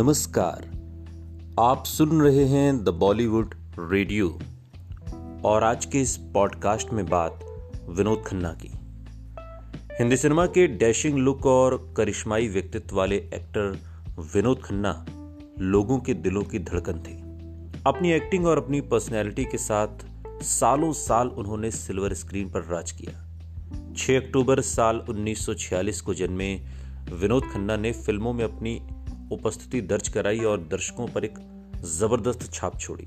नमस्कार। आप सुन रहे हैं द बॉलीवुड रेडियो और आज के इस पॉडकास्ट में बात विनोद खन्ना की। हिंदी सिनेमा के डैशिंग लुक और करिश्माई व्यक्तित्व वाले एक्टर विनोद खन्ना लोगों के दिलों की धड़कन थे। अपनी एक्टिंग और अपनी पर्सनैलिटी के साथ सालों साल उन्होंने सिल्वर स्क्रीन पर राज किया। 6 अक्टूबर साल 1946 को जन्मे विनोद खन्ना ने फ़िल्मों में अपनी उपस्थिति दर्ज कराई और दर्शकों पर एक ज़बरदस्त छाप छोड़ी।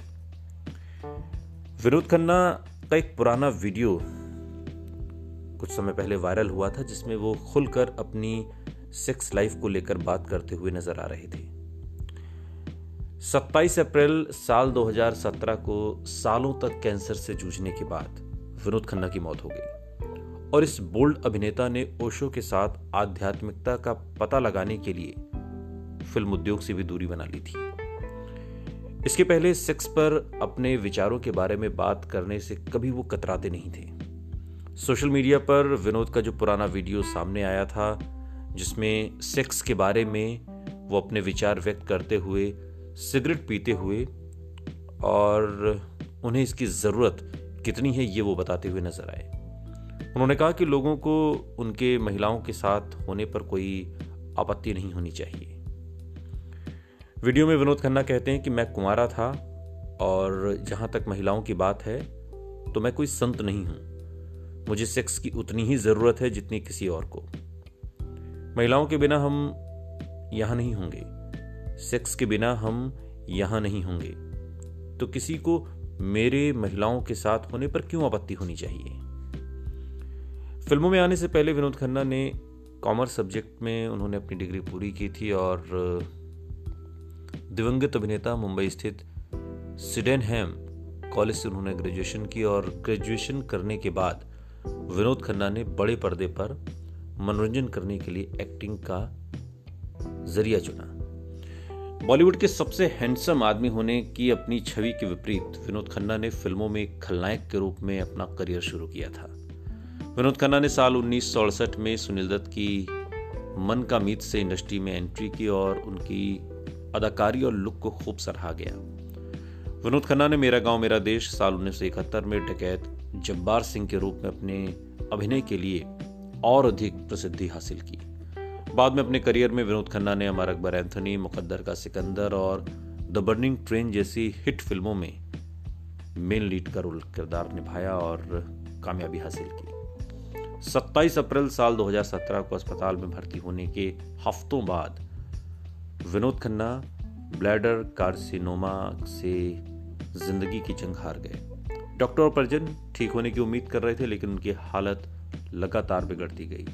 विनोद खन्ना का एक पुराना वीडियो कुछ समय पहले वायरल हुआ था, जिसमें वो खुलकर अपनी सेक्स लाइफ को लेकर बात करते हुए नज़र आ रहे थे। 27 अप्रैल साल 2017 को सालों तक कैंसर से जूझने के बाद विनोद खन्ना की मौत हो गई। और इस बोल्ड अभिनेता ने ओशो के साथ आध्यात्मिकता का पता लगाने के लिए फ़िल्म उद्योग से भी दूरी बना ली थी। इसके पहले सेक्स पर अपने विचारों के बारे में बात करने से कभी वो कतराते नहीं थे। सोशल मीडिया पर विनोद का जो पुराना वीडियो सामने आया था, जिसमें सेक्स के बारे में वो अपने विचार व्यक्त करते हुए, सिगरेट पीते हुए, और उन्हें इसकी ज़रूरत कितनी है ये वो बताते हुए नज़र आए। उन्होंने कहा कि लोगों को उनके महिलाओं के साथ होने पर कोई आपत्ति नहीं होनी चाहिए। वीडियो में विनोद खन्ना कहते हैं कि मैं कुंवारा था और जहाँ तक महिलाओं की बात है तो मैं कोई संत नहीं हूँ। मुझे सेक्स की उतनी ही ज़रूरत है जितनी किसी और को। महिलाओं के बिना हम यहाँ नहीं होंगे। सेक्स के बिना हम यहाँ नहीं होंगे। तो किसी को मेरे महिलाओं के साथ होने पर क्यों आपत्ति होनी चाहिए? फ़िल्मों में आने से पहले विनोद खन्ना ने कॉमर्स सब्जेक्ट में उन्होंने अपनी डिग्री पूरी की थी और दिवंगत अभिनेता मुंबई स्थित सिडेनहैम कॉलेज से उन्होंने ग्रेजुएशन की और ग्रेजुएशन करने के बाद विनोद खन्ना ने बड़े पर्दे पर मनोरंजन करने के लिए एक्टिंग का ज़रिया चुना। बॉलीवुड के सबसे हैंडसम आदमी होने की अपनी छवि के विपरीत विनोद खन्ना ने फ़िल्मों में खलनायक के रूप में अपना करियर शुरू किया था। विनोद खन्ना ने साल उन्नीस में सुनील दत्त की मन का मीत से इंडस्ट्री में एंट्री की और उनकी अदाकारी और लुक को खूब सराहा गया। विनोद खन्ना ने मेरा गाँव, मेरा देश साल उन्नीस में डकैत जब्बार सिंह के रूप में अपने अभिनय के लिए और अधिक प्रसिद्धि हासिल की। बाद में अपने करियर में विनोद खन्ना ने अमर अकबर एंथनी, मुकद्दर का सिकंदर और द बर्निंग ट्रेन जैसी हिट फ़िल्मों में मेन लीड का रोल किरदार निभाया और कामयाबी हासिल की। 27 अप्रैल साल 2017 को अस्पताल में भर्ती होने के हफ्तों बाद विनोद खन्ना, ब्लैडर कार्सिनोमा से ज़िंदगी की जंग हार गए। डॉक्टर और परिजन ठीक होने की उम्मीद कर रहे थे, लेकिन उनकी हालत लगातार बिगड़ती गई।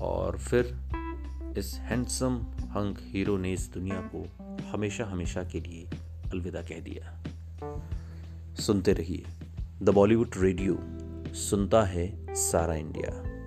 और फिर इस हैंडसम हंक हीरो ने इस दुनिया को हमेशा हमेशा के लिए अलविदा कह दिया। सुनते रहिए। द बॉलीवुड रेडियो, सुनता है सारा इंडिया।